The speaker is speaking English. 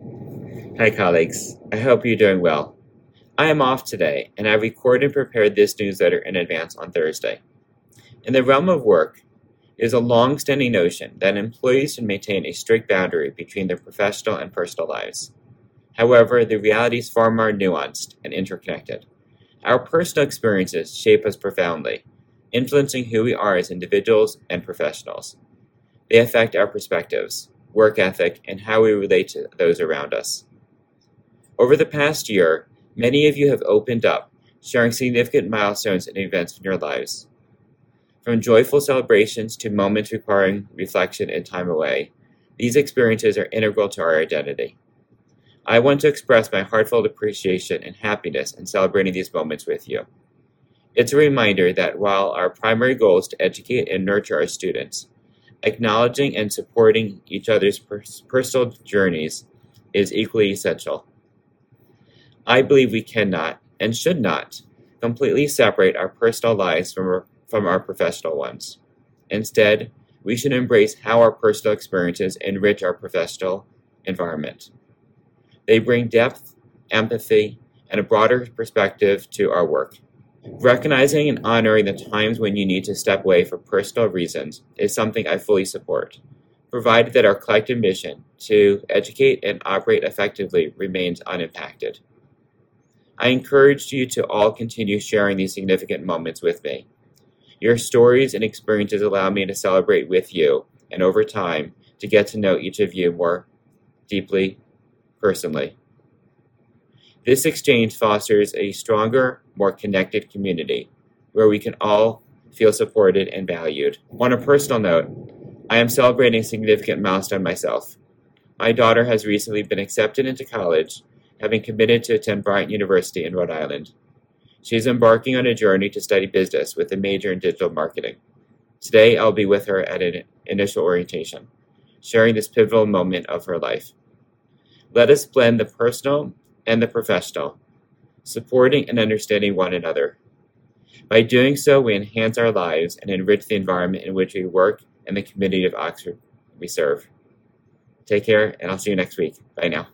Hi, colleagues. I hope you're doing well. I am off today, and I recorded and prepared this newsletter in advance on Thursday. In the realm of work, it is a long standing notion that employees should maintain a strict boundary between their professional and personal lives. However, the reality is far more nuanced and interconnected. Our personal experiences shape us profoundly, influencing who we are as individuals and professionals. They affect our perspectives, work ethic, and how we relate to those around us. Over the past year, many of you have opened up, sharing significant milestones and events in your lives. From joyful celebrations to moments requiring reflection and time away, these experiences are integral to our identity. I want to express my heartfelt appreciation and happiness in celebrating these moments with you. It's a reminder that while our primary goal is to educate and nurture our students, acknowledging and supporting each other's personal journeys is equally essential. I believe we cannot and should not completely separate our personal lives from our, from our professional ones. Instead, we should embrace how our personal experiences enrich our professional environment. They bring depth, empathy, and a broader perspective to our work. Recognizing and honoring the times when you need to step away for personal reasons is something I fully support, provided that our collective mission to educate and operate effectively remains unimpacted. I encourage you to all continue sharing these significant moments with me. Your stories and experiences allow me to celebrate with you, and over time, to get to know each of you more deeply, personally. This exchange fosters a stronger, more connected community where we can all feel supported and valued. On a personal note, I am celebrating a significant milestone myself. My daughter has recently been accepted into college, having committed to attend Bryant University in Rhode Island. She is embarking on a journey to study business with a major in digital marketing. Today, I'll be with her at an initial orientation, sharing this pivotal moment of her life. Let us blend the personal and the professional, supporting and understanding one another. By doing so, we enhance our lives and enrich the environment in which we work and the community of Oxford we serve. Take care, and I'll see you next week. Bye now.